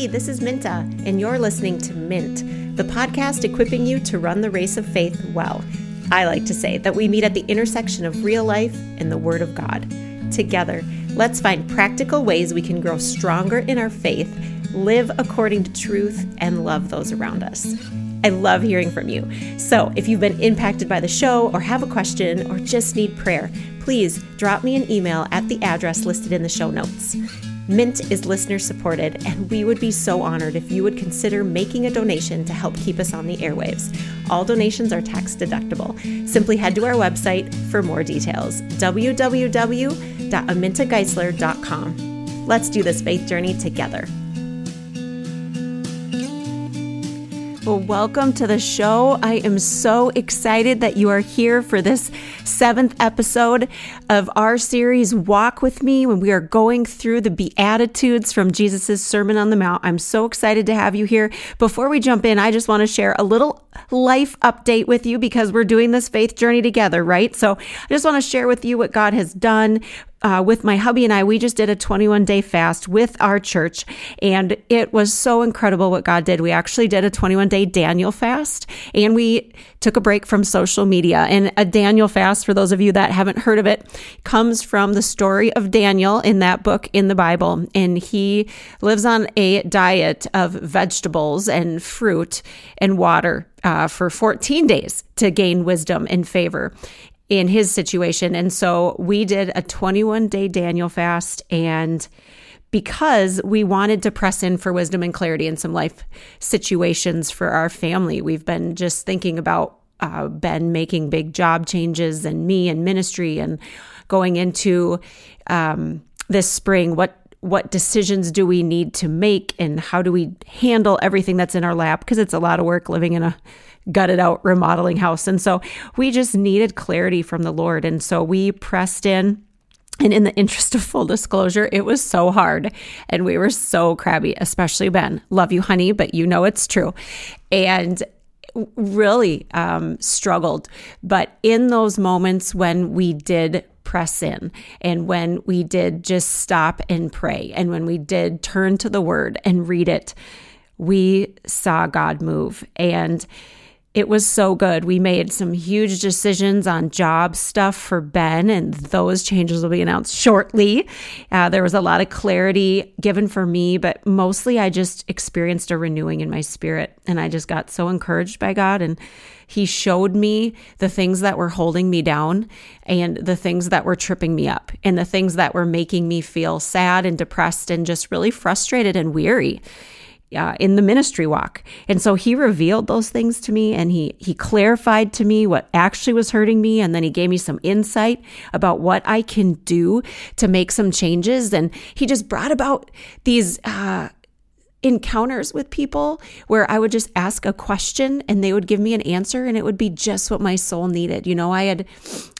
Hey, this is Minta, and you're listening to Mint, the podcast equipping you to run the race of faith well. I like to say that we meet at the intersection of real life and the Word of God. Together, let's find practical ways we can grow stronger in our faith, live according to truth, and love those around us. I love hearing from you. So, if you've been impacted by the show, or have a question, or just need prayer, please drop me an email at the address listed in the show notes. Mint is listener supported, and we would be so honored if you would consider making a donation to help keep us on the airwaves. All donations are tax deductible. Simply head to our website for more details www.amintageisler.com. Let's do this faith journey together. Well, welcome to the show. I am so excited that you are here for this seventh episode of our series, Walk With Me, when we are going through the Beatitudes from Jesus' Sermon on the Mount. I'm so excited to have you here. Before we jump in, I just want to share a little life update with you because we're doing this faith journey together, right? So I just want to share with you what God has done uh, with my hubby and I, we just did a 21 day fast with our church, and it was so incredible what God did. We actually did a 21 day Daniel fast, and we took a break from social media. And a Daniel fast, for those of you that haven't heard of it, comes from the story of Daniel in that book in the Bible. And he lives on a diet of vegetables and fruit and water uh, for 14 days to gain wisdom and favor in his situation. And so we did a 21 day Daniel fast and because we wanted to press in for wisdom and clarity in some life situations for our family. We've been just thinking about uh, Ben making big job changes and me and ministry and going into um, this spring. What what decisions do we need to make and how do we handle everything that's in our lap? Because it's a lot of work living in a gutted out remodeling house. And so we just needed clarity from the Lord. And so we pressed in. And in the interest of full disclosure, it was so hard and we were so crabby, especially Ben. Love you, honey, but you know it's true. And really um, struggled. But in those moments when we did press in and when we did just stop and pray and when we did turn to the word and read it, we saw God move. And it was so good. We made some huge decisions on job stuff for Ben, and those changes will be announced shortly. Uh, there was a lot of clarity given for me, but mostly I just experienced a renewing in my spirit, and I just got so encouraged by God. And He showed me the things that were holding me down, and the things that were tripping me up, and the things that were making me feel sad and depressed and just really frustrated and weary uh, in the ministry walk. And so he revealed those things to me and he he clarified to me what actually was hurting me and then he gave me some insight about what I can do to make some changes and he just brought about these uh, encounters with people where I would just ask a question and they would give me an answer and it would be just what my soul needed. You know, I had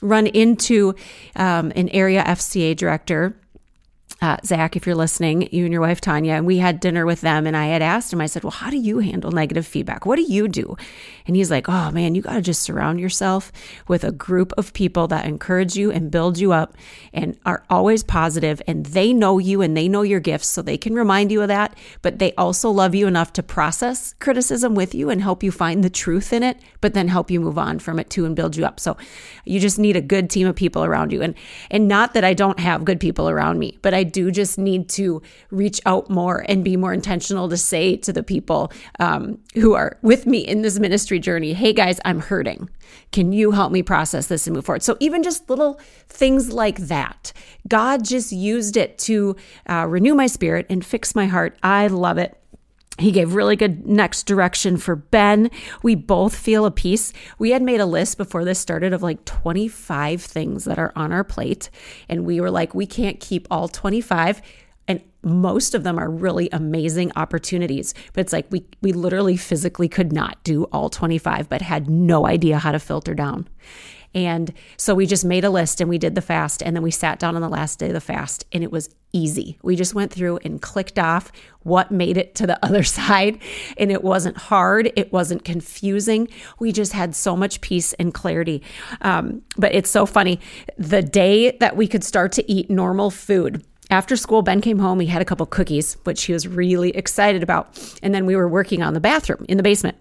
run into um, an area FCA director uh, Zach, if you're listening, you and your wife Tanya, and we had dinner with them. And I had asked him, I said, Well, how do you handle negative feedback? What do you do? And he's like, Oh man, you got to just surround yourself with a group of people that encourage you and build you up and are always positive, and they know you and they know your gifts, so they can remind you of that. But they also love you enough to process criticism with you and help you find the truth in it, but then help you move on from it too and build you up. So you just need a good team of people around you. And and not that I don't have good people around me, but I do just need to reach out more and be more intentional to say to the people um, who are with me in this ministry journey, hey guys, I'm hurting. Can you help me process this and move forward? So, even just little things like that, God just used it to uh, renew my spirit and fix my heart. I love it. He gave really good next direction for Ben. We both feel a peace. We had made a list before this started of like 25 things that are on our plate. And we were like, we can't keep all 25 and most of them are really amazing opportunities but it's like we we literally physically could not do all 25 but had no idea how to filter down and so we just made a list and we did the fast. And then we sat down on the last day of the fast and it was easy. We just went through and clicked off what made it to the other side. And it wasn't hard, it wasn't confusing. We just had so much peace and clarity. Um, but it's so funny. The day that we could start to eat normal food, after school, Ben came home. He had a couple cookies, which he was really excited about. And then we were working on the bathroom in the basement.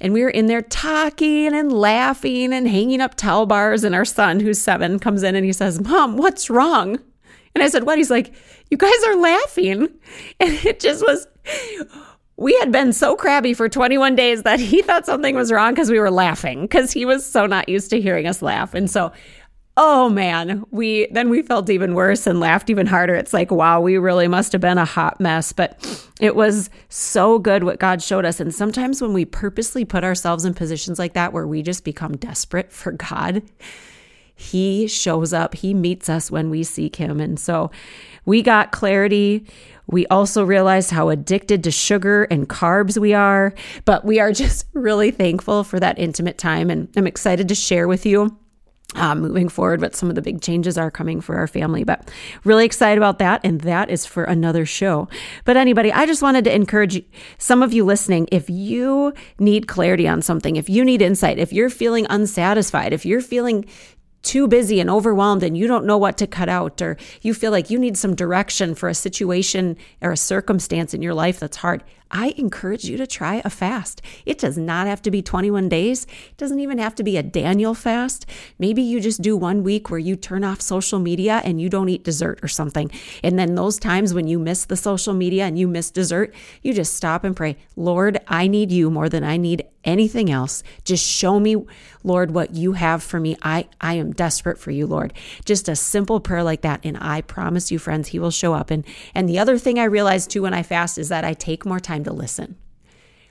And we were in there talking and laughing and hanging up towel bars. And our son, who's seven, comes in and he says, Mom, what's wrong? And I said, What? He's like, You guys are laughing. And it just was, we had been so crabby for 21 days that he thought something was wrong because we were laughing because he was so not used to hearing us laugh. And so, oh man, we then we felt even worse and laughed even harder. It's like, wow, we really must have been a hot mess. But it was so good what God showed us. And sometimes when we purposely put ourselves in positions like that where we just become desperate for God, he shows up, He meets us when we seek Him. And so we got clarity. We also realized how addicted to sugar and carbs we are, but we are just really thankful for that intimate time. And I'm excited to share with you. Uh, moving forward, what some of the big changes are coming for our family. But really excited about that. And that is for another show. But anybody, I just wanted to encourage some of you listening if you need clarity on something, if you need insight, if you're feeling unsatisfied, if you're feeling too busy and overwhelmed and you don't know what to cut out, or you feel like you need some direction for a situation or a circumstance in your life that's hard, I encourage you to try a fast. It does not have to be 21 days. It doesn't even have to be a Daniel fast. Maybe you just do one week where you turn off social media and you don't eat dessert or something. And then those times when you miss the social media and you miss dessert, you just stop and pray, Lord, I need you more than I need anything else. Just show me, Lord, what you have for me. I, I am desperate for you, Lord. Just a simple prayer like that. And I promise you, friends, he will show up. And, and the other thing I realized too when I fast is that I take more to listen.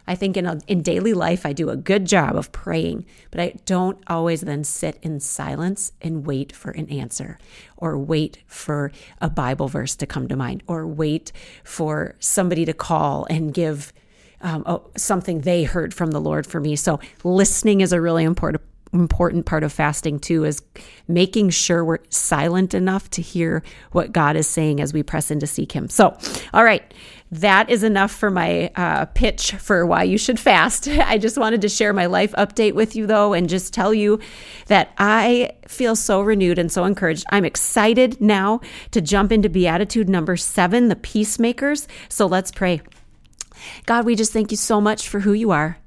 I think in, a, in daily life, I do a good job of praying, but I don't always then sit in silence and wait for an answer or wait for a Bible verse to come to mind or wait for somebody to call and give um, oh, something they heard from the Lord for me. So listening is a really important important part of fasting too is making sure we're silent enough to hear what God is saying as we press in to seek Him. So, all right, that is enough for my uh, pitch for why you should fast. I just wanted to share my life update with you, though, and just tell you that I feel so renewed and so encouraged. I'm excited now to jump into Beatitude number seven, the peacemakers. So let's pray. God, we just thank you so much for who you are.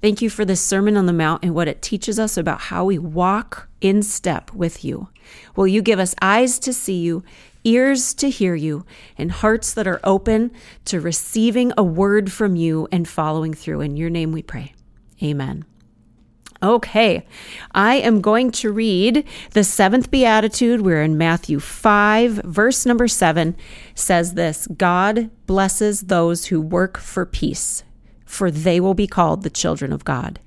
Thank you for this Sermon on the Mount and what it teaches us about how we walk in step with you. Will you give us eyes to see you, ears to hear you, and hearts that are open to receiving a word from you and following through? In your name we pray. Amen. Okay, I am going to read the seventh beatitude. We're in Matthew 5, verse number 7 says this God blesses those who work for peace for they will be called the children of God.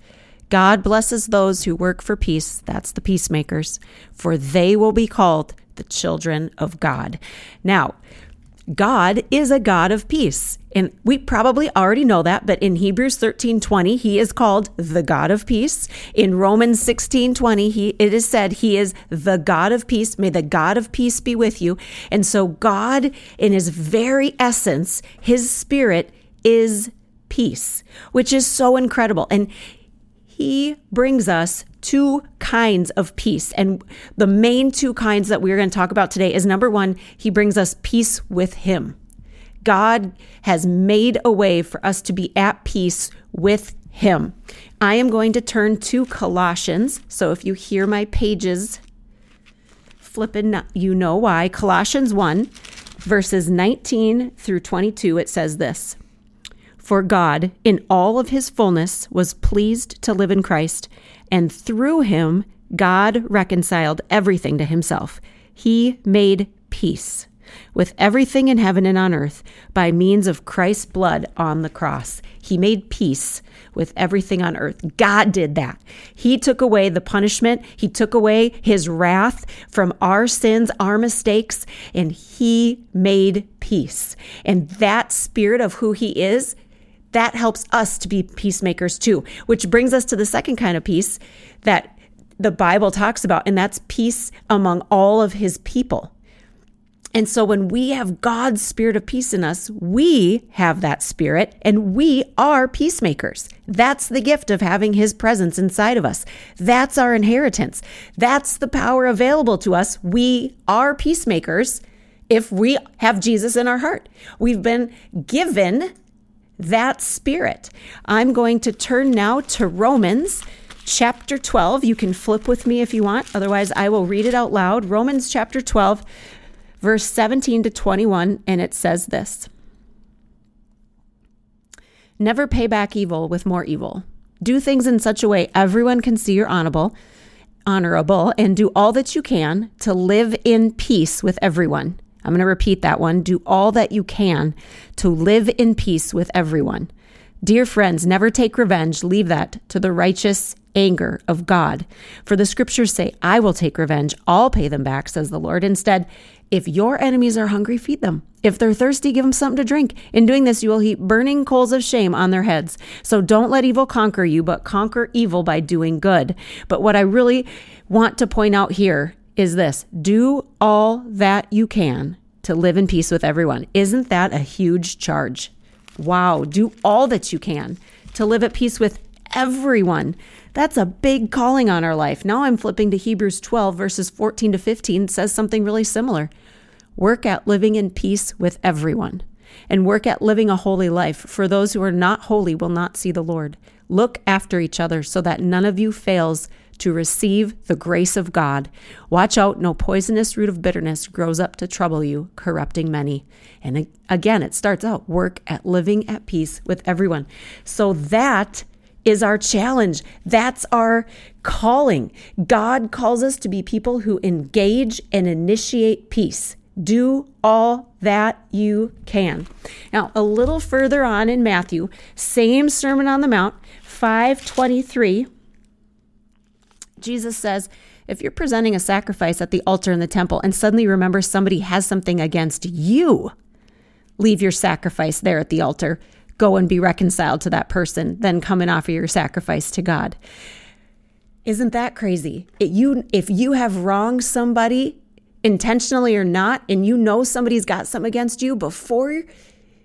God blesses those who work for peace, that's the peacemakers, for they will be called the children of God. Now, God is a God of peace. And we probably already know that, but in Hebrews 13 20, he is called the God of peace. In Romans 16 20, he, it is said he is the God of peace. May the God of peace be with you. And so, God, in his very essence, his spirit is peace, which is so incredible. And he brings us two kinds of peace. And the main two kinds that we're going to talk about today is number one, he brings us peace with him. God has made a way for us to be at peace with him. I am going to turn to Colossians. So if you hear my pages flipping, you know why. Colossians 1, verses 19 through 22, it says this for God, in all of his fullness, was pleased to live in Christ, and through him, God reconciled everything to himself. He made peace with everything in heaven and on earth by means of Christ's blood on the cross. He made peace with everything on earth. God did that. He took away the punishment, He took away His wrath from our sins, our mistakes, and He made peace. And that spirit of who He is that helps us to be peacemakers too, which brings us to the second kind of peace that the Bible talks about, and that's peace among all of his people. And so when we have God's spirit of peace in us, we have that spirit and we are peacemakers. That's the gift of having his presence inside of us. That's our inheritance. That's the power available to us. We are peacemakers if we have Jesus in our heart. We've been given that spirit. I'm going to turn now to Romans chapter 12. You can flip with me if you want, otherwise, I will read it out loud. Romans chapter 12, verse 17 to 21, and it says this Never pay back evil with more evil. Do things in such a way everyone can see you're honorable, honorable, and do all that you can to live in peace with everyone. I'm going to repeat that one. Do all that you can to live in peace with everyone. Dear friends, never take revenge. Leave that to the righteous anger of God. For the scriptures say, I will take revenge. I'll pay them back, says the Lord. Instead, if your enemies are hungry, feed them. If they're thirsty, give them something to drink. In doing this, you will heap burning coals of shame on their heads. So don't let evil conquer you, but conquer evil by doing good. But what I really want to point out here is this do all that you can to live in peace with everyone. Isn't that a huge charge? Wow, do all that you can to live at peace with everyone. That's a big calling on our life. Now I'm flipping to Hebrews 12, verses 14 to 15, says something really similar. Work at living in peace with everyone, and work at living a holy life, for those who are not holy will not see the Lord. Look after each other so that none of you fails to receive the grace of God. Watch out, no poisonous root of bitterness grows up to trouble you, corrupting many. And again, it starts out work at living at peace with everyone. So that is our challenge. That's our calling. God calls us to be people who engage and initiate peace. Do all that you can. Now, a little further on in Matthew, same Sermon on the Mount, 523, Jesus says, if you're presenting a sacrifice at the altar in the temple and suddenly remember somebody has something against you, leave your sacrifice there at the altar. Go and be reconciled to that person, then come and offer your sacrifice to God. Isn't that crazy? It, you, if you have wronged somebody intentionally or not, and you know somebody's got something against you, before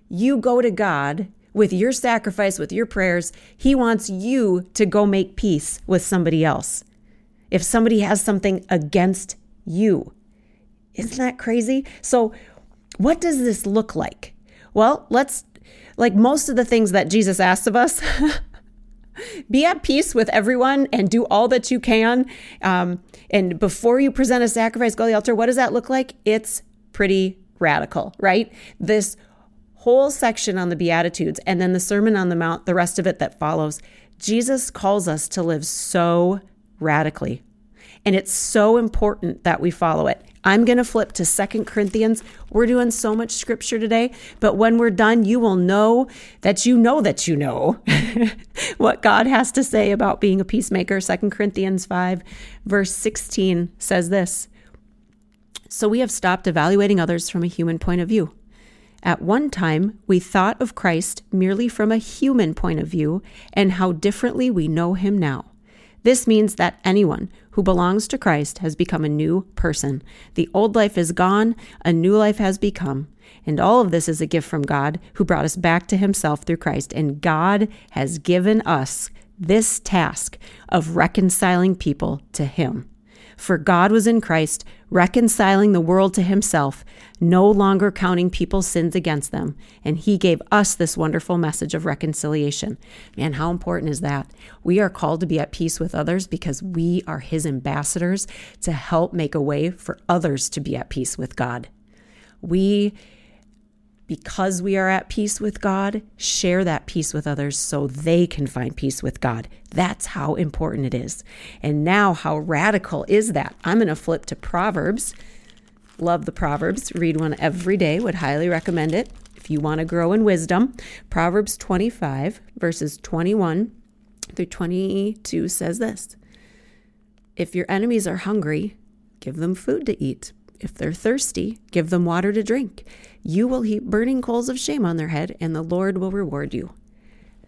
you go to God with your sacrifice, with your prayers, He wants you to go make peace with somebody else. If somebody has something against you, isn't that crazy? So, what does this look like? Well, let's, like most of the things that Jesus asks of us, be at peace with everyone and do all that you can. Um, and before you present a sacrifice, go to the altar. What does that look like? It's pretty radical, right? This whole section on the Beatitudes and then the Sermon on the Mount, the rest of it that follows, Jesus calls us to live so radically. And it's so important that we follow it. I'm going to flip to Second Corinthians. We're doing so much scripture today, but when we're done, you will know that you know that you know what God has to say about being a peacemaker. Second Corinthians 5, verse 16 says this So we have stopped evaluating others from a human point of view. At one time, we thought of Christ merely from a human point of view and how differently we know him now. This means that anyone who belongs to Christ has become a new person. The old life is gone, a new life has become. And all of this is a gift from God who brought us back to himself through Christ. And God has given us this task of reconciling people to him. For God was in Christ, reconciling the world to himself, no longer counting people's sins against them. And he gave us this wonderful message of reconciliation. Man, how important is that? We are called to be at peace with others because we are his ambassadors to help make a way for others to be at peace with God. We because we are at peace with God, share that peace with others so they can find peace with God. That's how important it is. And now, how radical is that? I'm going to flip to Proverbs. Love the Proverbs. Read one every day. Would highly recommend it if you want to grow in wisdom. Proverbs 25, verses 21 through 22 says this If your enemies are hungry, give them food to eat. If they're thirsty, give them water to drink. You will heap burning coals of shame on their head, and the Lord will reward you.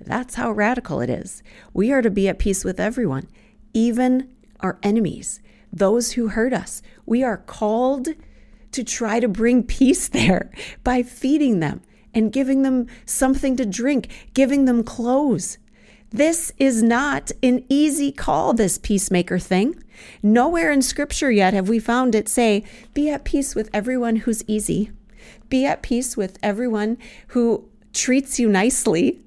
That's how radical it is. We are to be at peace with everyone, even our enemies, those who hurt us. We are called to try to bring peace there by feeding them and giving them something to drink, giving them clothes. This is not an easy call, this peacemaker thing. Nowhere in scripture yet have we found it say, be at peace with everyone who's easy. Be at peace with everyone who treats you nicely.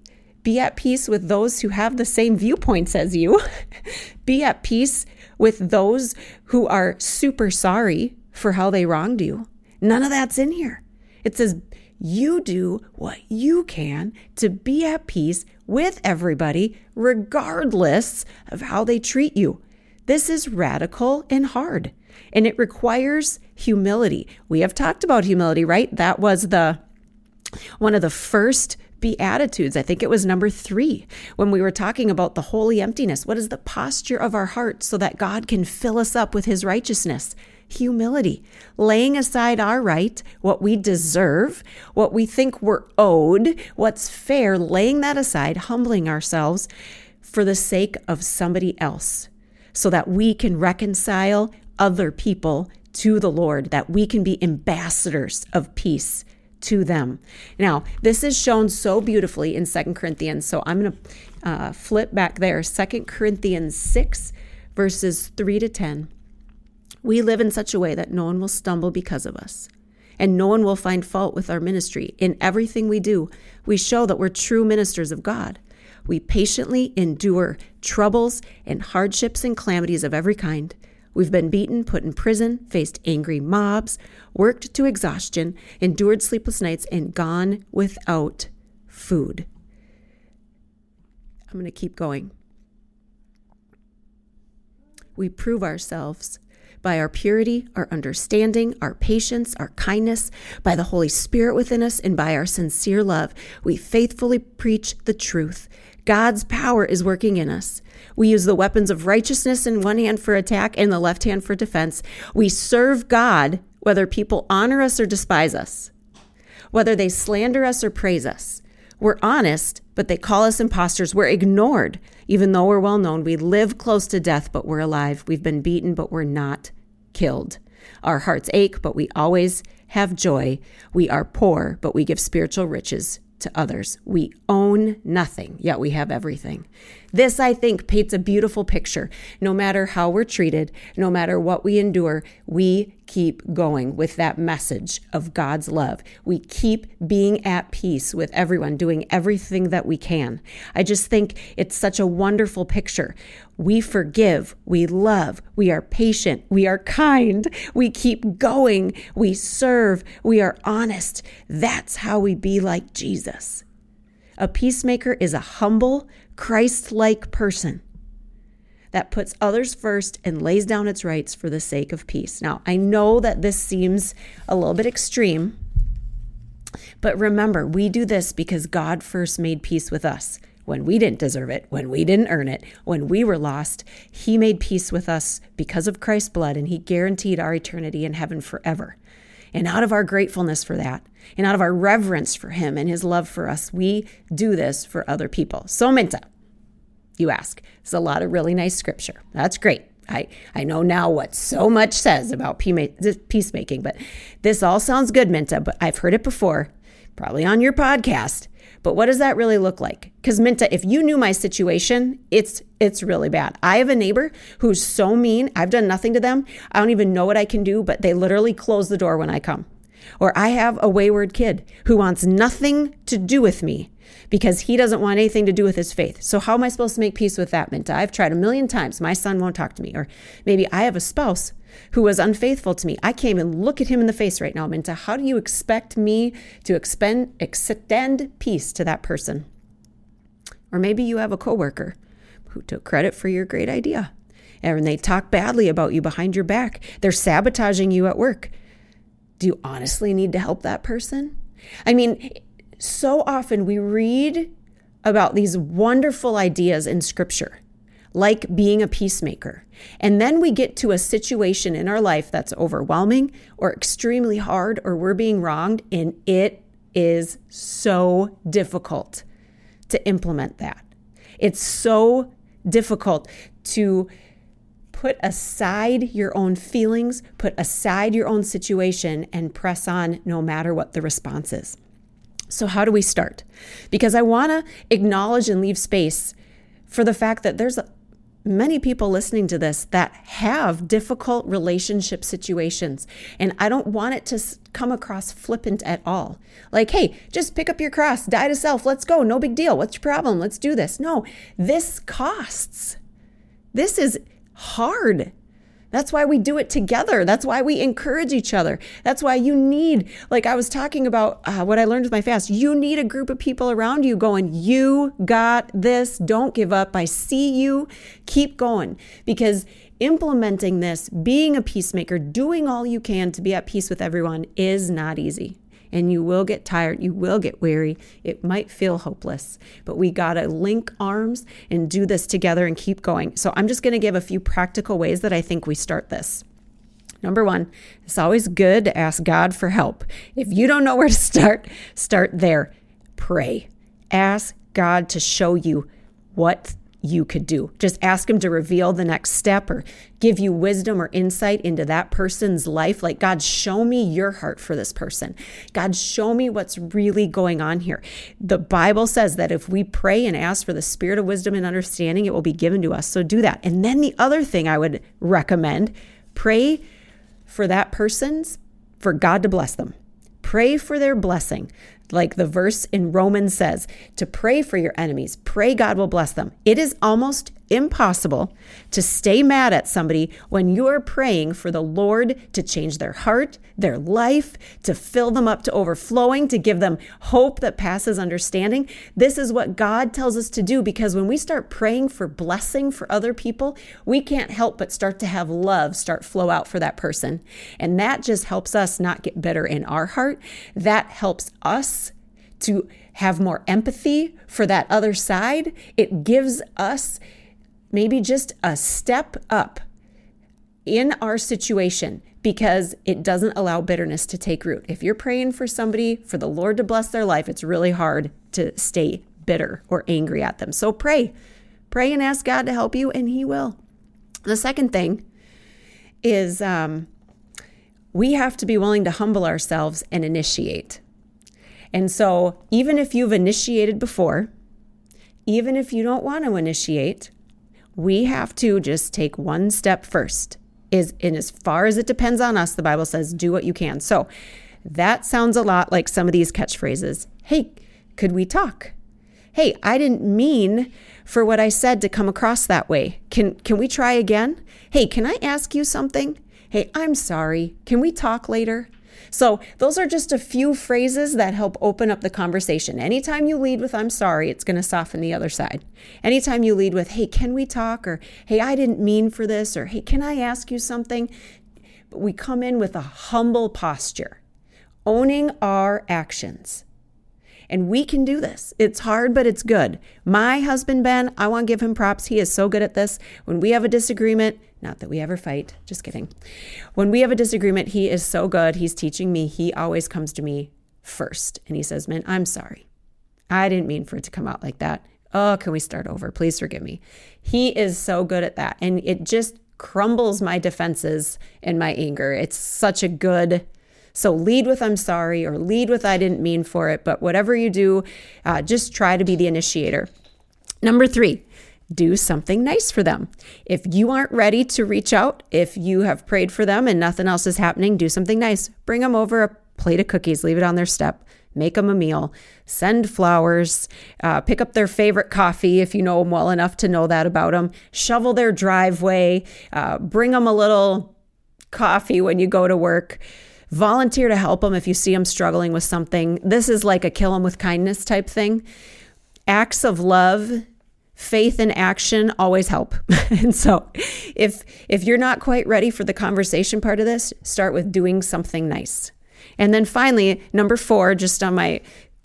Be at peace with those who have the same viewpoints as you. be at peace with those who are super sorry for how they wronged you. None of that's in here. It says, you do what you can to be at peace with everybody, regardless of how they treat you. This is radical and hard, and it requires humility. We have talked about humility, right? That was the one of the first Beatitudes. I think it was number three when we were talking about the holy emptiness. What is the posture of our heart so that God can fill us up with his righteousness? Humility, laying aside our right, what we deserve, what we think we're owed, what's fair, laying that aside, humbling ourselves for the sake of somebody else, so that we can reconcile other people to the Lord, that we can be ambassadors of peace to them. Now, this is shown so beautifully in Second Corinthians. So I'm going to uh, flip back there. Second Corinthians 6, verses 3 to 10. We live in such a way that no one will stumble because of us. And no one will find fault with our ministry. In everything we do, we show that we're true ministers of God. We patiently endure troubles and hardships and calamities of every kind. We've been beaten, put in prison, faced angry mobs, worked to exhaustion, endured sleepless nights, and gone without food. I'm going to keep going. We prove ourselves by our purity, our understanding, our patience, our kindness, by the Holy Spirit within us, and by our sincere love, we faithfully preach the truth. God's power is working in us. We use the weapons of righteousness in one hand for attack and the left hand for defense. We serve God whether people honor us or despise us, whether they slander us or praise us. We're honest, but they call us imposters. We're ignored, even though we're well known. We live close to death, but we're alive. We've been beaten, but we're not killed. Our hearts ache, but we always have joy. We are poor, but we give spiritual riches to others. We own nothing, yet we have everything. This, I think, paints a beautiful picture. No matter how we're treated, no matter what we endure, we keep going with that message of God's love. We keep being at peace with everyone, doing everything that we can. I just think it's such a wonderful picture. We forgive, we love, we are patient, we are kind, we keep going, we serve, we are honest. That's how we be like Jesus. A peacemaker is a humble, Christ like person that puts others first and lays down its rights for the sake of peace. Now, I know that this seems a little bit extreme, but remember, we do this because God first made peace with us. When we didn't deserve it, when we didn't earn it, when we were lost, He made peace with us because of Christ's blood, and He guaranteed our eternity in heaven forever. And out of our gratefulness for that, and out of our reverence for Him and His love for us, we do this for other people. So, Minta, you ask. It's a lot of really nice scripture. That's great. I, I know now what so much says about peacemaking, but this all sounds good, Minta, but I've heard it before, probably on your podcast. But what does that really look like? Because Minta, if you knew my situation, it's it's really bad. I have a neighbor who's so mean. I've done nothing to them. I don't even know what I can do, but they literally close the door when I come. Or I have a wayward kid who wants nothing to do with me because he doesn't want anything to do with his faith. So, how am I supposed to make peace with that, Minta? I've tried a million times. My son won't talk to me. Or maybe I have a spouse who was unfaithful to me. I can't even look at him in the face right now, Minta. How do you expect me to expend, extend peace to that person? Or maybe you have a coworker who took credit for your great idea and they talk badly about you behind your back. They're sabotaging you at work. Do you honestly need to help that person? I mean, so often we read about these wonderful ideas in scripture, like being a peacemaker. And then we get to a situation in our life that's overwhelming or extremely hard, or we're being wronged, and it is so difficult to implement that. It's so difficult to put aside your own feelings, put aside your own situation, and press on no matter what the response is. So, how do we start? Because I want to acknowledge and leave space for the fact that there's many people listening to this that have difficult relationship situations. And I don't want it to come across flippant at all. Like, hey, just pick up your cross, die to self, let's go, no big deal. What's your problem? Let's do this. No, this costs. This is hard. That's why we do it together. That's why we encourage each other. That's why you need, like I was talking about uh, what I learned with my fast, you need a group of people around you going, You got this. Don't give up. I see you. Keep going. Because implementing this, being a peacemaker, doing all you can to be at peace with everyone is not easy and you will get tired. You will get weary. It might feel hopeless, but we got to link arms and do this together and keep going. So I'm just going to give a few practical ways that I think we start this. Number one, it's always good to ask God for help. If you don't know where to start, start there. Pray. Ask God to show you what you could do. Just ask him to reveal the next step or give you wisdom or insight into that person's life. Like, God, show me your heart for this person. God, show me what's really going on here. The Bible says that if we pray and ask for the spirit of wisdom and understanding, it will be given to us. So do that. And then the other thing I would recommend pray for that person's, for God to bless them. Pray for their blessing like the verse in Romans says, to pray for your enemies. Pray God will bless them. It is almost impossible to stay mad at somebody when you are praying for the Lord to change their heart, their life, to fill them up to overflowing, to give them hope that passes understanding. This is what God tells us to do because when we start praying for blessing for other people, we can't help but start to have love start flow out for that person. And that just helps us not get bitter in our heart. That helps us to have more empathy for that other side. It gives us maybe just a step up in our situation because it doesn't allow bitterness to take root. If you're praying for somebody, for the Lord to bless their life, it's really hard to stay bitter or angry at them. So pray. Pray and ask God to help you, and He will. The second thing is um, we have to be willing to humble ourselves and initiate. And so, even if you've initiated before, even if you don't want to initiate, we have to just take one step first. Is in as far as it depends on us, the Bible says, do what you can. So that sounds a lot like some of these catchphrases. Hey, could we talk? Hey, I didn't mean for what I said to come across that way. Can can we try again? Hey, can I ask you something? Hey, I'm sorry. Can we talk later? So, those are just a few phrases that help open up the conversation. Anytime you lead with, I'm sorry, it's going to soften the other side. Anytime you lead with, hey, can we talk? Or, hey, I didn't mean for this. Or, hey, can I ask you something? We come in with a humble posture, owning our actions. And we can do this. It's hard, but it's good. My husband, Ben, I want to give him props. He is so good at this. When we have a disagreement, not that we ever fight, just kidding. When we have a disagreement, he is so good. He's teaching me. He always comes to me first and he says, Man, I'm sorry. I didn't mean for it to come out like that. Oh, can we start over? Please forgive me. He is so good at that. And it just crumbles my defenses and my anger. It's such a good. So lead with I'm sorry or lead with I didn't mean for it. But whatever you do, uh, just try to be the initiator. Number three, do something nice for them. If you aren't ready to reach out, if you have prayed for them and nothing else is happening, do something nice. Bring them over a plate of cookies, leave it on their step, make them a meal, send flowers, uh, pick up their favorite coffee if you know them well enough to know that about them, shovel their driveway, uh, bring them a little coffee when you go to work. Volunteer to help them if you see them struggling with something. This is like a kill them with kindness type thing. Acts of love faith and action always help. and so if if you're not quite ready for the conversation part of this, start with doing something nice. And then finally, number 4, just on my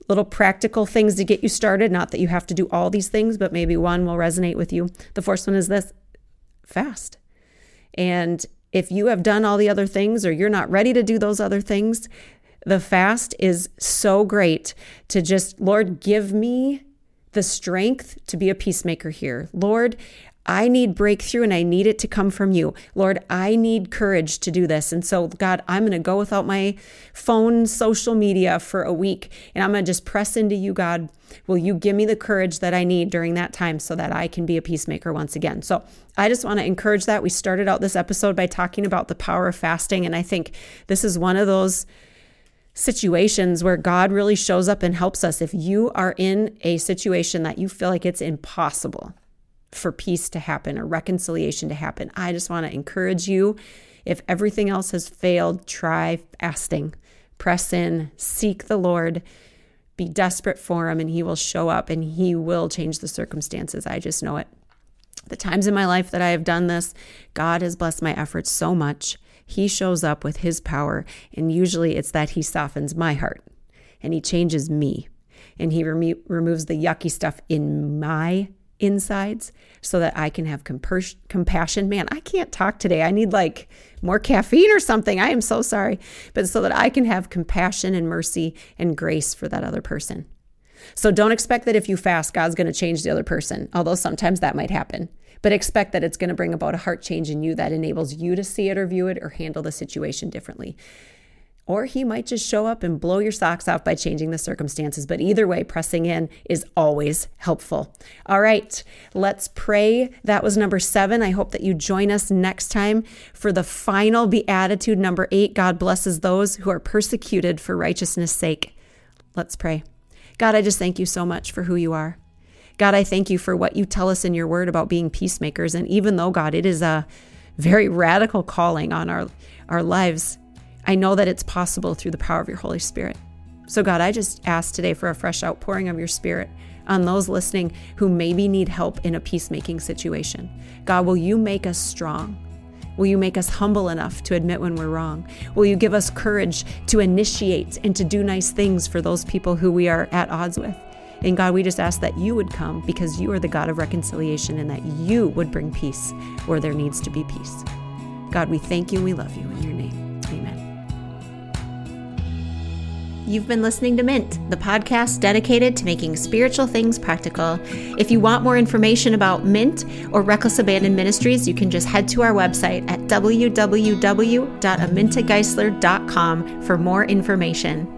little practical things to get you started, not that you have to do all these things, but maybe one will resonate with you. The first one is this fast. And if you have done all the other things or you're not ready to do those other things, the fast is so great to just, Lord, give me the strength to be a peacemaker here. Lord, I need breakthrough and I need it to come from you. Lord, I need courage to do this. And so, God, I'm going to go without my phone, social media for a week, and I'm going to just press into you, God. Will you give me the courage that I need during that time so that I can be a peacemaker once again? So, I just want to encourage that. We started out this episode by talking about the power of fasting, and I think this is one of those situations where God really shows up and helps us. If you are in a situation that you feel like it's impossible, for peace to happen or reconciliation to happen. I just want to encourage you if everything else has failed, try fasting. Press in, seek the Lord, be desperate for Him, and He will show up and He will change the circumstances. I just know it. The times in my life that I have done this, God has blessed my efforts so much. He shows up with His power, and usually it's that He softens my heart and He changes me and He remo- removes the yucky stuff in my insides so that I can have compers- compassion. Man, I can't talk today. I need like more caffeine or something. I am so sorry. But so that I can have compassion and mercy and grace for that other person. So don't expect that if you fast, God's going to change the other person, although sometimes that might happen. But expect that it's going to bring about a heart change in you that enables you to see it or view it or handle the situation differently. Or he might just show up and blow your socks off by changing the circumstances. But either way, pressing in is always helpful. All right, let's pray. That was number seven. I hope that you join us next time for the final beatitude, number eight. God blesses those who are persecuted for righteousness' sake. Let's pray. God, I just thank you so much for who you are. God, I thank you for what you tell us in your word about being peacemakers. And even though, God, it is a very radical calling on our, our lives, I know that it's possible through the power of your Holy Spirit. So, God, I just ask today for a fresh outpouring of your Spirit on those listening who maybe need help in a peacemaking situation. God, will you make us strong? Will you make us humble enough to admit when we're wrong? Will you give us courage to initiate and to do nice things for those people who we are at odds with? And God, we just ask that you would come because you are the God of reconciliation and that you would bring peace where there needs to be peace. God, we thank you we love you in your name. Amen. You've been listening to Mint, the podcast dedicated to making spiritual things practical. If you want more information about Mint or Reckless Abandon Ministries, you can just head to our website at www.amintageisler.com for more information.